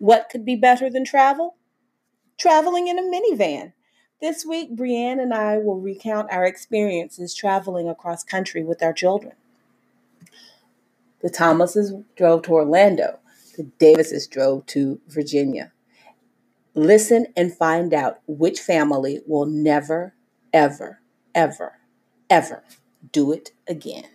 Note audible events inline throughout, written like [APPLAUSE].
What could be better than travel? Traveling in a minivan. This week, Brienne and I will recount our experiences traveling across country with our children. The Thomases drove to Orlando. The Davises drove to Virginia. Listen and find out which family will never, ever, ever, ever do it again.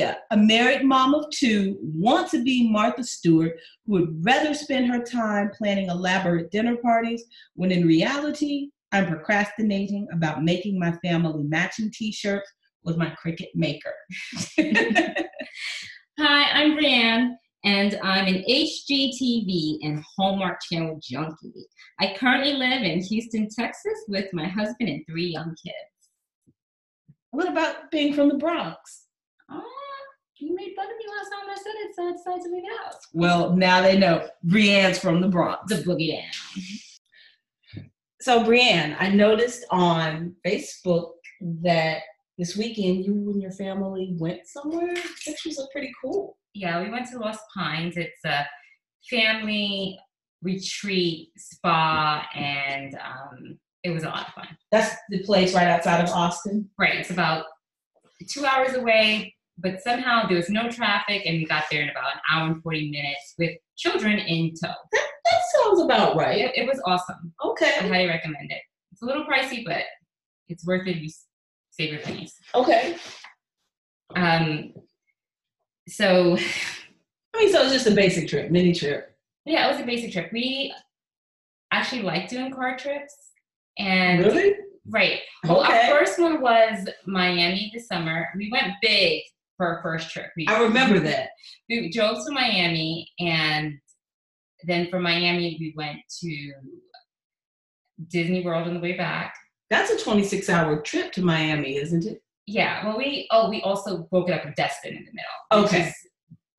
A married mom of two, want to be Martha Stewart, who would rather spend her time planning elaborate dinner parties when in reality, I'm procrastinating about making my family matching t shirts with my Cricut maker. [LAUGHS] Hi, I'm Brienne, and I'm an HGTV and Hallmark Channel junkie. I currently live in Houston, Texas with my husband and three young kids. What about being from the Bronx? Oh, you made fun of me last time I said it, so I decided to leave it out. Well, now they know Brienne's from the Bronx. The boogie down. So, Brienne, I noticed on Facebook that this weekend you and your family went somewhere. Pictures look pretty cool. Yeah, we went to Lost Pines. It's a family retreat spa, and um, it was a lot of fun. That's the place right outside of Austin. Right, it's about two hours away, but somehow there was no traffic, and we got there in about an hour and 40 minutes with children in tow. That, that sounds about right. It, it was awesome. Okay. I highly recommend it. It's a little pricey, but it's worth it. You save your pennies. Okay. Um, so I mean, so it's just a basic trip, mini trip. yeah, it was a basic trip. We actually like doing car trips, and Really? right. Well, Okay. our first one was Miami this summer. We went big for our first trip. We, I remember [LAUGHS] that. we drove to Miami, and then from Miami we went to Disney World on the way back. That's a 26 hour trip to Miami, isn't it? Yeah, well, we oh we also broke it up with Destin in the middle. Okay. is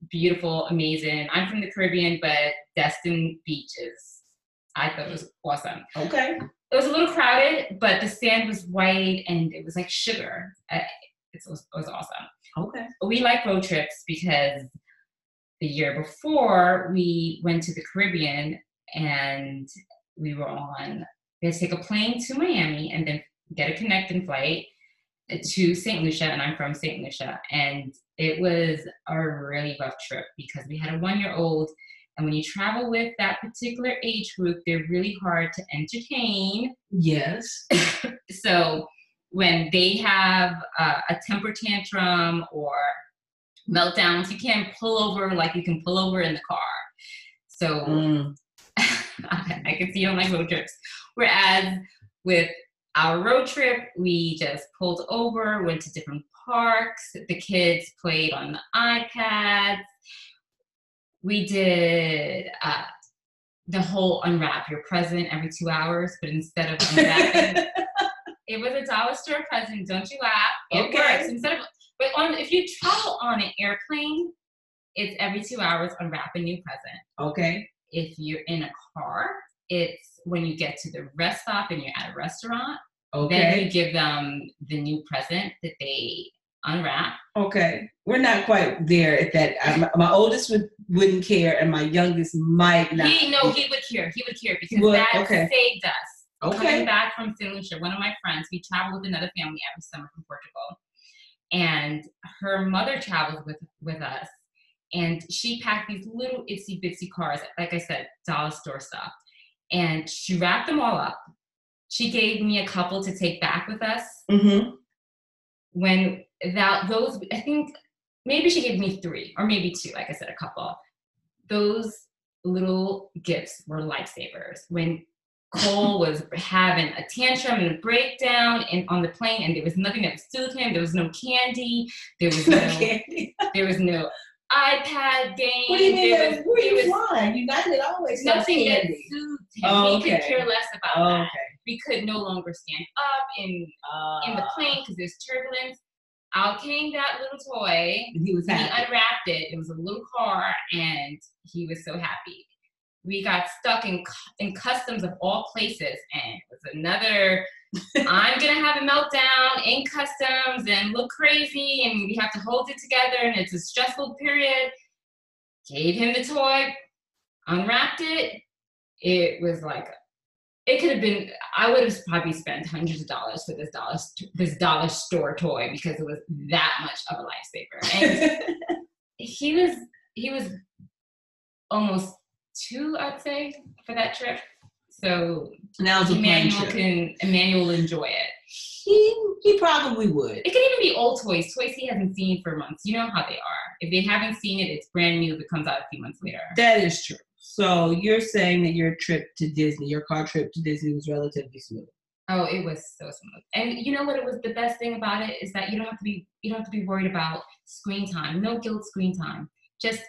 beautiful, amazing. I'm from the Caribbean, but Destin beaches, I thought it was awesome. Okay. It was a little crowded, but the sand was white and it was like sugar. Uh, It was, it was awesome. Okay. We like road trips because the year before we went to the Caribbean and we were on, we had to take a plane to Miami and then get a connecting flight to St. Lucia, and I'm from St. Lucia. And it was a really rough trip because we had a one year old. And when you travel with that particular age group, they're really hard to entertain. Yes. [LAUGHS] So when they have uh, a temper tantrum or meltdowns, you can't pull over like you can pull over in the car. So Mm. [LAUGHS] I can see on my road trips. Whereas with our road trip, we just pulled over, went to different parks. The kids played on the iPads. We did uh, the whole unwrap your present every two hours, but instead of [LAUGHS] unwrapping, it was a dollar store present. Don't you laugh? It Okay. works. Instead of, but on if you travel on an airplane, it's every two hours unwrap a new present Okay. if you're in a car, it's when you get to the rest stop and you're at a restaurant, Okay. then you give them the new present that they unwrap. Okay. We're not quite there at that. I, my, oldest would, wouldn't care, and my youngest might not. He no, he would care. He would care because would? that Okay. saved us. Coming back from St. Lucia, one of my friends, we traveled with another family every summer from Portugal, and her mother traveled with with us, and she packed these little itsy bitsy cars, like I said, dollar store stuff, and she wrapped them all up. She gave me a couple to take back with us, Mm-hmm. when that those I think maybe she gave me three or maybe two, like I said, a couple. Those little gifts were lifesavers. When Cole was having a tantrum and a breakdown and on the plane and there was nothing that would soothe him, there was no candy, there was no Okay. there was no iPad game. What do you mean? there was, there you flying? United always nothing that candy. soothed him. Oh, He could care less about Oh, that. okay. We could no longer stand up in in the Uh, plane because there's turbulence. out came that little toy. He was He happy. unwrapped it. It was a little car, and he was so happy. We got stuck in in customs of all places, and it was another. [LAUGHS] I'm gonna have a meltdown in customs and look crazy, and we have to hold it together, and it's a stressful period. Gave him the toy, unwrapped it. It was like it could have been. I would have probably spent hundreds of dollars for this dollar this dollar store toy because it was that much of a lifesaver. And [LAUGHS] he was he was almost two, I'd say, for that trip. So now Emmanuel can Emmanuel enjoy it. He he probably would. It could even be old toys, toys he hasn't seen for months. You know how they are. If they haven't seen it, it's brand new if it comes out a few months later. That is true. So you're saying that your trip to Disney, your car trip to Disney, was relatively smooth. Oh, it was so smooth. And you know what? It was the best thing about it is that you don't have to be you don't have to be worried about screen time. No guilt screen time. Just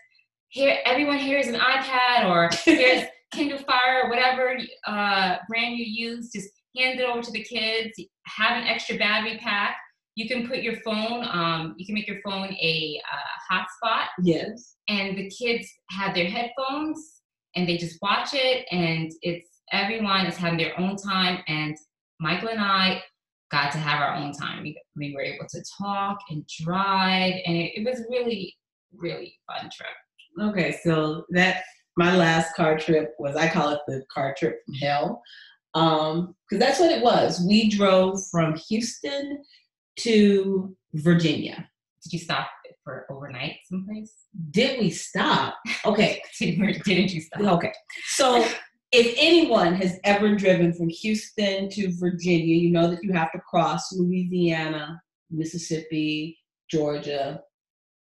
here, everyone here is an iPad or here's [LAUGHS] Kindle Fire or whatever uh, brand you use. Just hand it over to the kids. Have an extra battery pack. You can put your phone. Um, you can make your phone a uh, hotspot Yes. and the kids have their headphones and they just watch it and it's everyone is having their own time and michael and i got to have our own time we, we were able to talk and drive and it, it was really really fun trip Okay, so that my last car trip was I call it the car trip from hell. Um, because that's what it was. We drove from Houston to Virginia. did you stop for overnight someplace Did we stop? Okay, [LAUGHS] didn't you stop Okay. So if anyone has ever driven from Houston to Virginia, you know that you have to cross Louisiana, Mississippi, Georgia.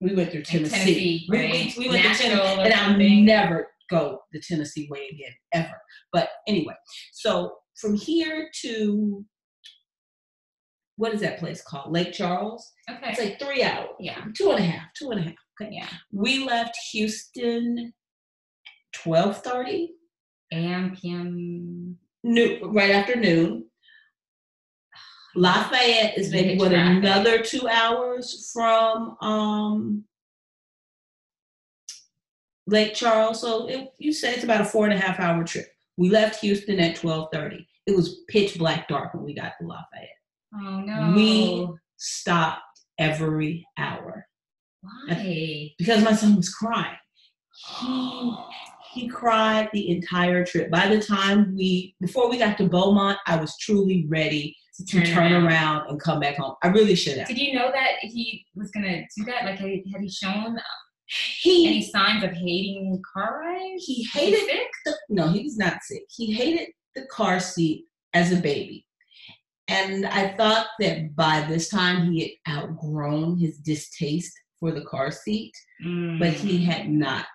We went through Tennessee. Tennessee, We- right? we, we went to Nashville Tennessee, and I'll never go the Tennessee way again, ever. But anyway, so from here to what is that place called? Lake Charles. okay It's like three hours, yeah two and a half, two and a half. Okay. yeah We left Houston twelve thirty. am pm noon, right after noon. Lafayette is maybe what traffic. another two hours from um, Lake Charles. So it, you say it's about a four and a half hour trip. We left Houston at twelve thirty. It was pitch black dark when we got to Lafayette. oh no We stopped every hour why because my son was crying. He he cried the entire trip. By the time we before we got to Beaumont, I was truly ready to turn around and come back home. I really should have. Did you know that he was gonna do that? Like, had he, shown He any signs of hating car rides? he hated sick? the, no, he was not sick. He hated the car seat as a baby. And I thought that by this time he had outgrown his distaste for the car seat, but he Mm. had not.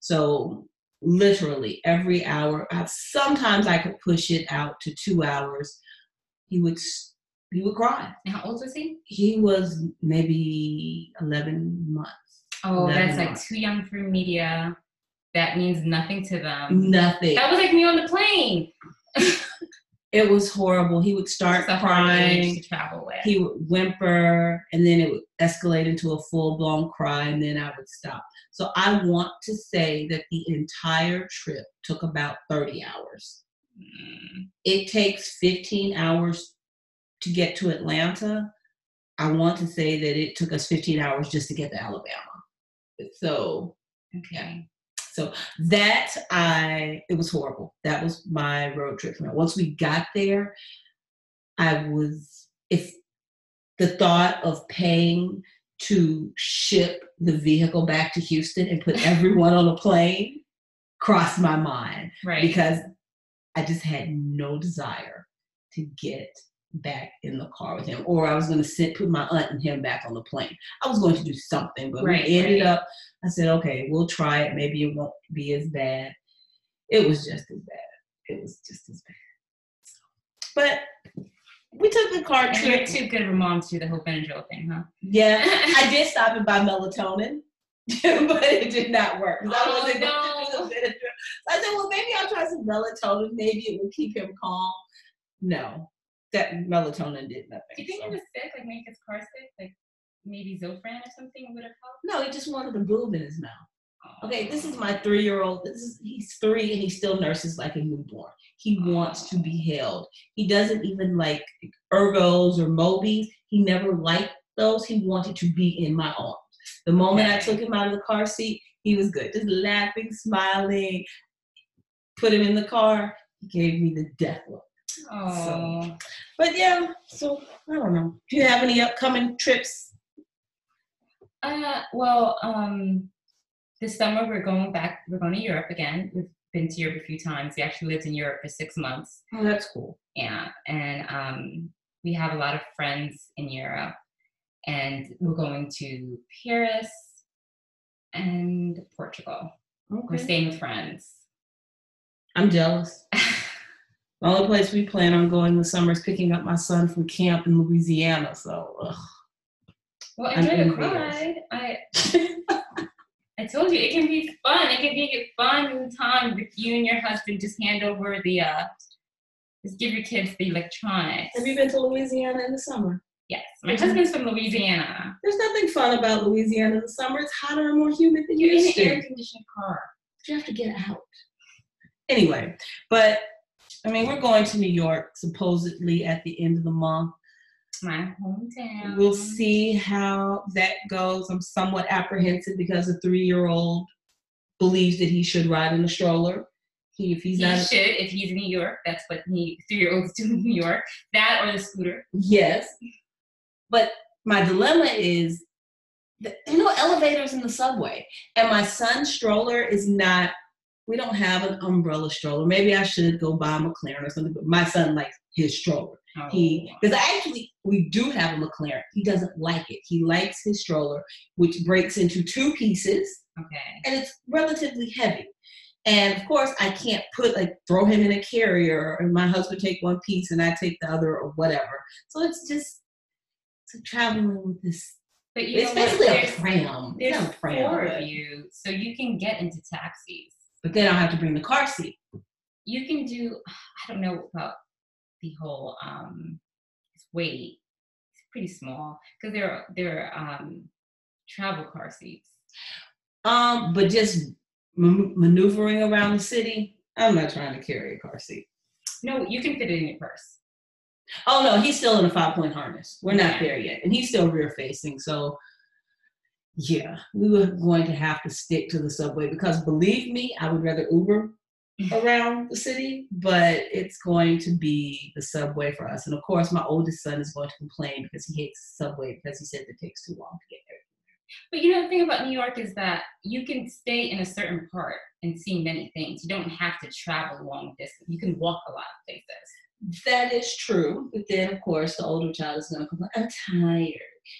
So literally every hour, sometimes I could push it out to two hours. He would he would cry. And how old was he? He was maybe 11 months. Oh, that's Eleven like too young for media. That means nothing to them. Nothing. That was like me on the plane. It was horrible. He would start It's a hard crying. travel with. he would whimper and then it would escalate into a full-blown cry and then i would stop so i want to say that the entire trip took about 30 hours. It takes 15 hours to get to atlanta. I want to say that it took us 15 hours just to get to alabama. So Okay. so that i it was horrible. That was my road trip once we got there i was if the thought of paying to ship the vehicle back to houston and put [LAUGHS] everyone on a plane crossed my mind Right. because i just had no desire to get back in the car with him or i was going to sit put my aunt and him back on the plane. I was going to do something but Right, we ended right. up i said okay we'll try it. Maybe it won't be as bad. It was just as bad. It was just as bad. So, but we took the car and you're trip. too good of a mom to do the whole Benadryl thing, huh? yeah i [LAUGHS] did stop and buy melatonin [LAUGHS] but it did not work 'cause I Oh, wasn't no. [LAUGHS] gonna do the Benadryl. So I said, well, maybe I'll try some melatonin. Maybe it will keep him calm. No, that melatonin did nothing. Do you think so. he was sick? Like, when his car sick? Like, maybe Zofran or something would have helped. No, he just wanted a boob in his mouth. Oh. Okay, this is my three-year-old. This is he's three and he still nurses like a newborn. He oh. wants to be held. He doesn't even like ergos or Mobies. He never liked those. He wanted to be in my arms. The moment I took him out of the car seat, he was good, just laughing, smiling. Put him in the car. He gave me the death look. Oh, But yeah, so I don't know. Do you have any upcoming trips? uh, well, um, this summer we're going back. We're going to Europe again. We've been to Europe a few times. We actually lived in Europe for six months. Oh, that's cool. Yeah, and um, we have a lot of friends in Europe, and we're going to Paris and Portugal. We're staying with friends. I'm jealous. [LAUGHS] The only place we plan on going this summer is picking up my son from camp in Louisiana. So, ugh. Well, I'm enjoy the ride. I [LAUGHS] I told you it can be fun. It can be a fun time with you and your husband. Just hand over the uh, just give your kids the electronics. have you been to Louisiana in the summer? Yes, my mm-hmm. husband's from Louisiana. There's nothing fun about Louisiana in the summer. It's hotter and more humid than You're in used an air conditioned car. You have to get out. Anyway, but I mean, we're going to New York supposedly at the end of the month. My hometown. We'll see how that goes. I'm somewhat apprehensive because a three year old believes that he should ride in a stroller. He, if he's He not, should if he's in New York. That's what he three year olds do in New York. That or the scooter. yes. But my dilemma is there are no elevators in the subway. And my son's stroller is not, we don't have an umbrella stroller. Maybe I should go buy a Maclaren or something, but my son likes his stroller. Oh. He because actually we do have a Maclaren. He doesn't like it. He likes his stroller, which breaks into two pieces okay. and it's relatively heavy. And of course, I can't put like throw him in a carrier and my husband take one piece and I take the other or whatever. So it's just so traveling with this. But you It's basically a pram. It's There's not a pram, four of you, so you can get into taxis. but then I'll have to bring the car seat. You can do. I don't know about the whole um, weight. It's pretty small because they're they're um, travel car seats. Um, but just m- maneuvering around the city, I'm not trying to carry a car seat. No, you can fit it in your purse. Oh no, he's still in a five point harness. We're not there yet, and he's still rear facing. So, yeah, we were going to have to stick to the subway because believe me, I would rather Uber [LAUGHS] around the city, but it's going to be the subway for us. And of course, my oldest son is going to complain because he hates the subway because he says it takes too long to get there. But you know the thing about New York is that you can stay in a certain part and see many things. You don't have to travel long distance. You can walk a lot of places. That is true, but then of course the older child is going to complain. I'm tired.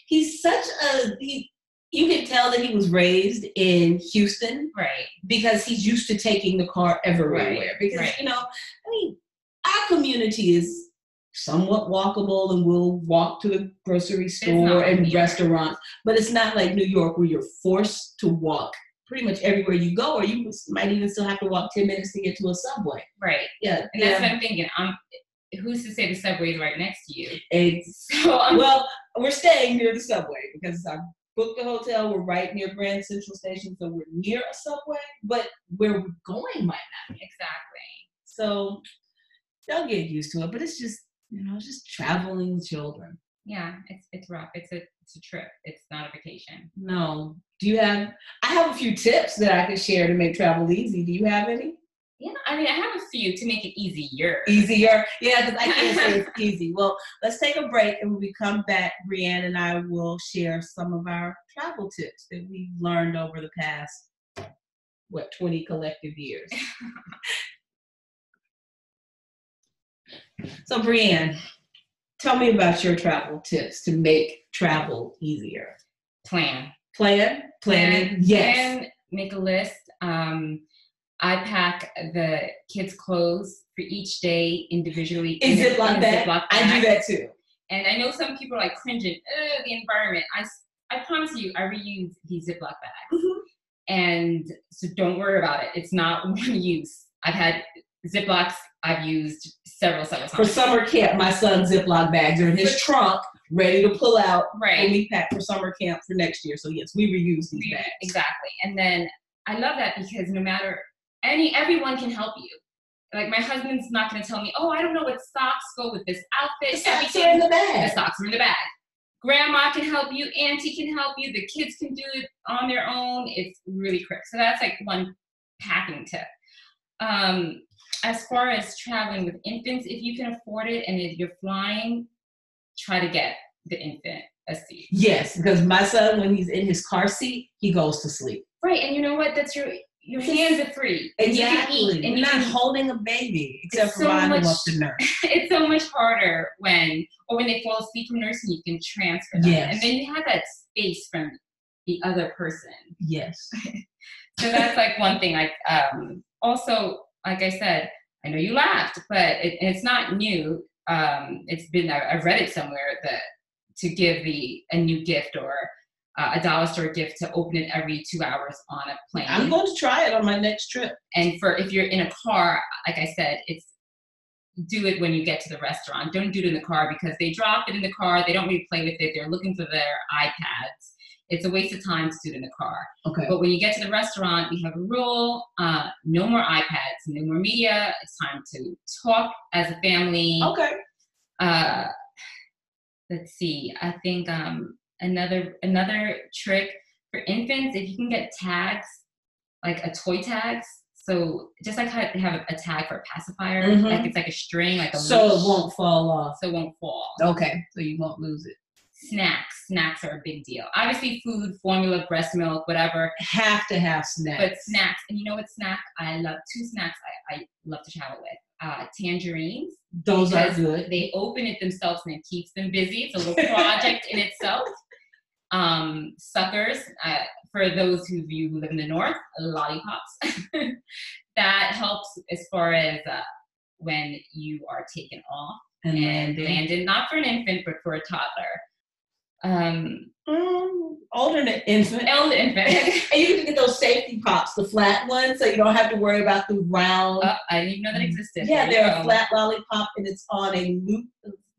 He's such a he. You can tell that he was raised in Houston Right. because he's used to taking the car everywhere. Right, Because right. you know, I mean, our community is somewhat walkable, and we'll walk to the grocery store and restaurants. But it's not like New York where you're forced to walk pretty much everywhere you go, or you might even still have to walk ten minutes to get to a subway. Right. Yeah, And that's yeah. what I'm thinking. I'm. Who's to say the subway is right next to you? It's, [LAUGHS] So I'm. well, we're staying near the subway because I booked the hotel. We're right near Grand Central Station, so we're near a subway. But where we're going might not be. exactly. So they'll get used to it. But it's just you know, just traveling children. Yeah. It's it's rough. It's a it's a trip. It's not a vacation. No. Do you have? I have a few tips that I could share to make travel easy. Do you have any? Yeah. I mean, I have a few to make it easier. Easier, yeah, because I can't say [LAUGHS] it's easy. Well, let's take a break, and when we come back, Brianne and I will share some of our travel tips that we've learned over the past what twenty collective years. [LAUGHS] so, Brianne, tell me about your travel tips to make travel easier. Plan. Plan, planning, Plan, yes. plan, make a list. Um, I pack the kids' clothes for each day individually. Is in a- it like that? Ziploc I do that too. And I know some people are like cringing, Ugh, the environment. I, I promise you, I reuse these Ziploc bags. Mhm. And so don't worry about it. It's not [LAUGHS] one use. I've had Ziplocs I've used several, several For summer camp, my son's Ziploc bags are in his trunk ready to pull out Right. we pack for summer camp for next year. So yes, we reuse these We- bags. Exactly. And then I love that because no matter any everyone can help you. Like my husband's not gonna tell me, oh, I don't know what socks go with this outfit. The socks Everything- are in the bag. the socks are in the bag. Grandma can help you, auntie can help you, the kids can do it on their own. It's really quick. So that's like one packing tip. Um, as far as traveling with infants, if you can afford it and if you're flying, try to get the infant a seat. Yes, because my son, when he's in his car seat, he goes to sleep. Right, and you know what? That's your your hands are free. and you Exactly. eat, and We're not holding a baby, except It's for so mine much- who wants to nurse. [LAUGHS] it's so much harder when or when they fall asleep from nursing you can transfer them Yes. and then you have that space from the other person Yes. [LAUGHS] so that's like one thing like um also like i said i know you laughed but it, it's not new um it's been I- i've read it somewhere that to give the a new gift or uh, a dollar store gift to open it every two hours on a plane I'm going to try it on my next trip. and for if you're in a car, like I said, it's do it when you get to the restaurant. Don't do it in the car because they drop it in the car. They don't really play with it. They're looking for their iPads. It's a waste of time to do it in the car. Okay. But when you get to the restaurant, we have a rule: uh, no more iPads, no more media. It's time to talk as a family. Okay. Uh, let's see. I think um, another another trick for infants, if you can get tags, like a toy tags. So just like how they have a tag for a pacifier, Mhm. like it's like a string, like a So it won't fall off. so it won't fall. Okay. So you won't lose it. Snacks, snacks are a big deal. Obviously, food, formula, breast milk, whatever. Have to have snacks. But snacks, and you know what snack I love? Two snacks I, I love to travel with. Uh, tangerines. Those are good. They open it themselves and it keeps them busy. It's a little project in itself. Um, suckers, uh, for those of you who live in the north, lollipops. [LAUGHS] that helps as far as uh, when you are taken off and and landing. landed, not for an infant, but for a toddler. Um, Mm, than infant. elder infant. [LAUGHS] And you can get those safety pops, the flat ones, so you don't have to worry about the round. Oh, I didn't even know that existed. yeah, they're a flat lollipop, and it's on a loop.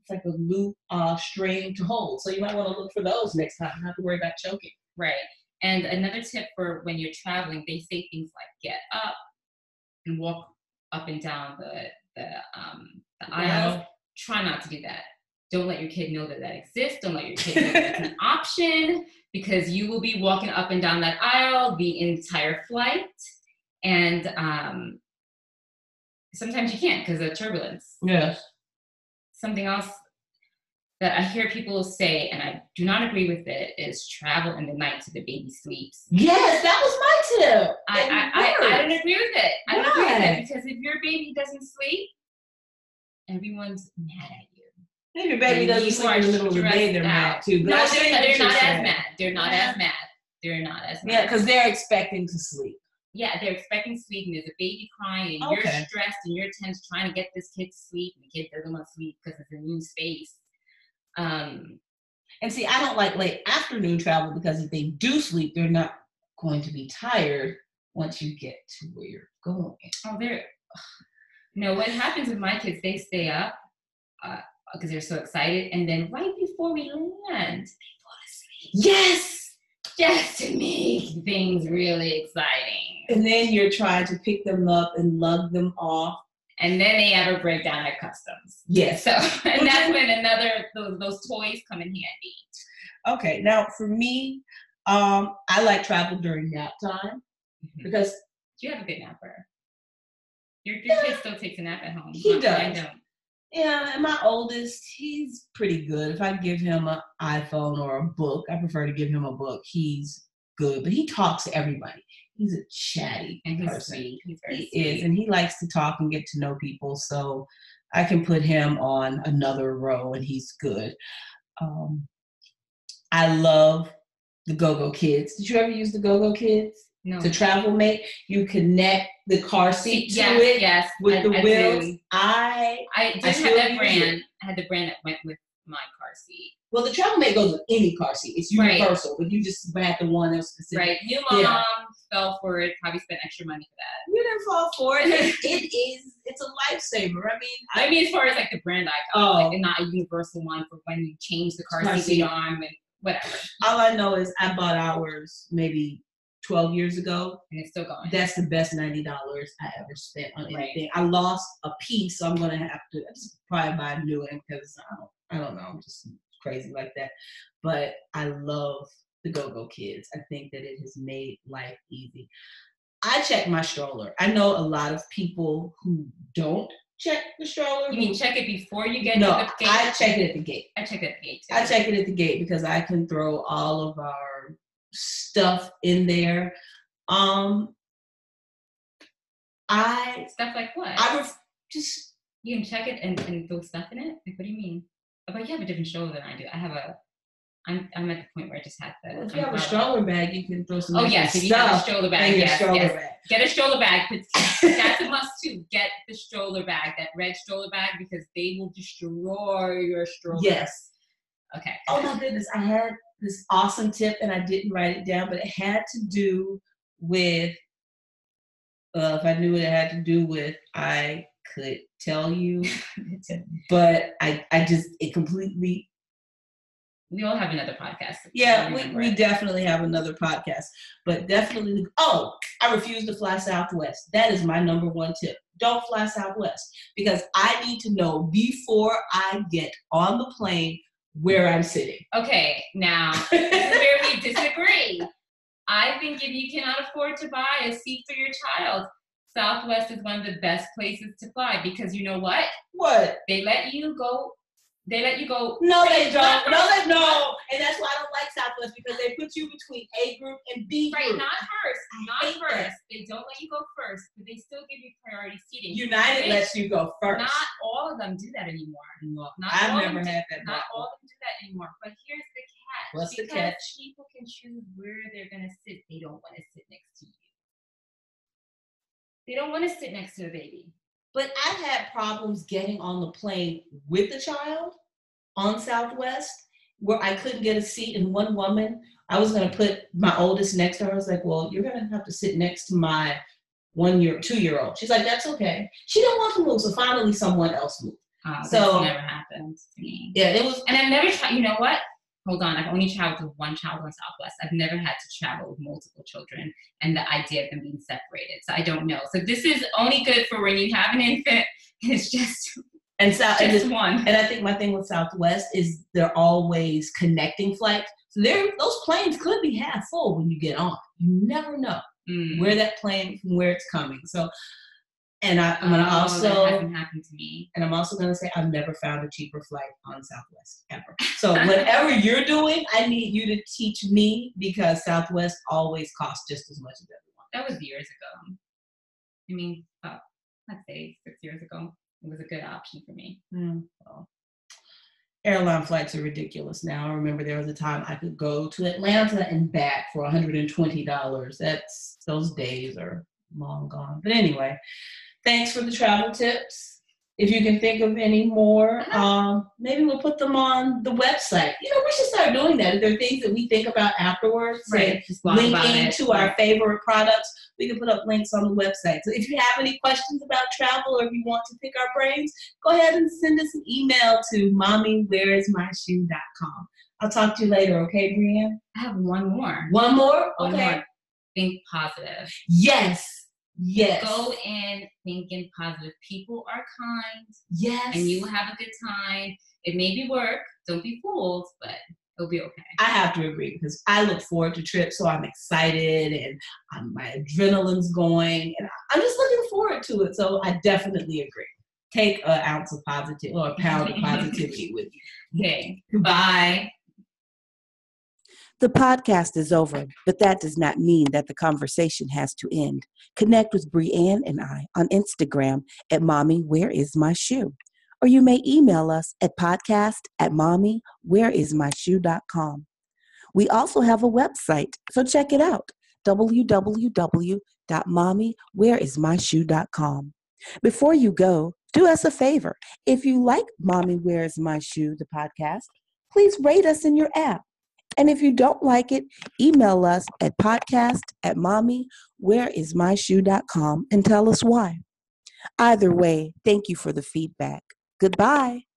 It's like a loop uh, string to hold. So you might want to look for those next time. Not to worry about choking. Right. And another tip for when you're traveling, they say things like get up and walk up and down the the um the aisles. Try not to do that. Don't let your kid know that that exists. Don't let your kid [LAUGHS] know that it's an option because you will be walking up and down that aisle the entire flight. And um, sometimes you can't because of turbulence. Yes. Something else that I hear people say, and I do not agree with it, is travel in the night till the baby sleeps. Yes, that was my tip. I, I, I, I don't agree with it. I don't agree with it because if your baby doesn't sleep, everyone's mad at you. If your baby And doesn't sleep in the middle of the day, they're out. mad too. But No, see they're, what they're not as mad. They're not Yeah. as mad. They're not as mad. Yeah, because they're expecting to sleep. Yeah, they're expecting sleep, and there's a baby crying, and Okay. you're stressed, and you're tense trying to get this kid to sleep, and the kid doesn't want to sleep because it's a new space. Um, And see, I don't like late afternoon travel because if they do sleep, they're not going to be tired once you get to where you're going. Oh, they're no. What happens with my kids? They stay up because they're so excited, and then right before we land, they fall asleep Yes. just to make things really exciting. And then you're trying to pick them up and lug them off. And then they have a breakdown at customs. Yes. So, [LAUGHS] and that's when another those, those toys come in handy. Okay. Now, for me, um, I like travel during nap time because You have a good napper. Your, your kid still takes a nap at home. He does. don't. Yeah, and my oldest, he's pretty good. If I give him an iPhone or a book, I prefer to give him a book. He's good, but he talks to everybody. He's a chatty And he's person. sweet. He's He sweet. is, and he likes to talk and get to know people. So I can put him on another row, and he's good. Um, I love the Go Go Kids. Did you ever use the Go Go Kids no. to travel mate? You connect the car seat to yes, it yes. with I- the I wheels. do. I I did I have that brand. it. I had the brand that went with my car seat. Well, the travel mate goes with any car seat. It's Right. universal, but you just had the one that was specific. Right. You mom Yeah. fell for it, probably spent extra money for that. You didn't fall for it. [LAUGHS] it. Is. It's a lifesaver. I mean, I, I mean, as far as like the brand icon, Oh. like and not a universal one for when you change the car Car seat, seat. arm, and whatever. all I know is I bought ours maybe 12 years ago. And it's still going. That's the best ninety dollars I ever spent on Right. anything. I lost a piece, so I'm gonna have to probably buy a new one because I don't, I don't know, I'm just crazy like that. But I love the Go Go Kids. I think that it has made life easy. I check my stroller. I know a lot of people who don't check the stroller. you mean check it before you get no, to the gate? I check it at the gate. I check it at the gate too. I check it at the gate because I can throw all of our stuff in there. Um, I Stuff like what? I ref- just you can check it and, and throw stuff in it? Like, what do you mean? But you have a different stroller than I do. I have a, I'm, I'm at the point where I just have the. if you have a stroller bag, you can throw some Oh, yes. If you have a stroller bag, yes, stroller yes. bag. Get a stroller bag. [LAUGHS] That's a must too. Get the stroller bag, that red stroller bag, because they will destroy your stroller. Yes. Okay. Oh my goodness, I had this awesome tip and I didn't write it down, but it had to do with. Uh, if I knew what it had to do with, I could tell you, [LAUGHS] but I, I just it completely we all have another podcast. Yeah, we, we definitely have another podcast, but definitely. Oh, I refuse to fly Southwest. That is my number one tip. Don't fly Southwest because I need to know before I get on the plane where I'm sitting. Okay, now [LAUGHS] where we disagree. I think if you cannot afford to buy a seat for your child, Southwest is one of the best places to fly because you know what? What? They let you go. They let you go. No, they don't. No, first. they no. And that's why I don't like Southwest because they put you between A group and B Right, group. not first, not hate that. first. They don't let you go first, but they still give you priority seating. United Which lets you go first. Not all of them do that anymore. No, not I've never had that. Not before. all of them do that anymore. But here's the catch. What's the catch? People can choose where they're gonna sit. They don't want to sit next to you. They don't want to sit next to a baby. But I've had problems getting on the plane with the child on Southwest where I couldn't get a seat. And one woman, I was going to put my oldest next to her. I was like, well, you're going to have to sit next to my one year, two year old. She's like, that's okay. She didn't want to move. So finally, someone else moved. Uh, So- never happened to me. Yeah, it was. And I've never tried. You know what? Hold on. I've only traveled with one child on Southwest. I've never had to travel with multiple children, and the idea of them being separated. So I don't know. So this is only good for when you have an infant. [LAUGHS] It's just And, so, and, just it's- one. and I think my thing with Southwest is they're always connecting flights. So they're, those planes could be half full when you get on. You never know. Mm. where that plane from where it's coming. So, and I, I'm gonna Oh, also, that hasn't happened to me. and I'm also gonna say I've never found a cheaper flight on Southwest ever. So whatever [LAUGHS] you're doing, I need you to teach me because Southwest always costs just as much as everyone. That was years ago. I mean, uh, about I'd say six years ago. It was a good option for me. Hmm. Well, airline flights are ridiculous now. I remember there was a time I could go to Atlanta and back for $120. That's those days are long gone. But anyway, thanks for the travel tips. If you can think of any more, um, maybe we'll put them on the website. You know, we should start doing that. If there are things that we think about afterwards, say, Just blog about linking to our favorite products, we can put up links on the website. So if you have any questions about travel or if you want to pick our brains, go ahead and send us an email to mommywhereismyshoe.com. I'll talk to you later, okay, Brianne? I have one more. One more? One okay. more. Think positive. Yes. Yes. Go in thinking positive. People are kind, Yes. and you will have a good time. It may be work. Don't be fooled, but it'll be okay. I have to agree because I look forward to trips, so I'm excited and um, my adrenaline's going, and I'm just looking forward to it. So I definitely agree. Take an ounce of positive or a pound of [LAUGHS] positivity with you. Okay. Bye. The podcast is over, but that does not mean that the conversation has to end. Connect with Brianne and I on Instagram at Mommy Where Is My Shoe? Or you may email us at podcast at mommywhereismyshoe.com. We also have a website, so check it out www.mommywhereismyshoe.com. Before you go, do us a favor. If you like Mommy Where Is My Shoe, the podcast, please rate us in your app. And if you don't like it, email us at podcast at mommywhereismyshoe.com and tell us why. Either way, thank you for the feedback. Goodbye.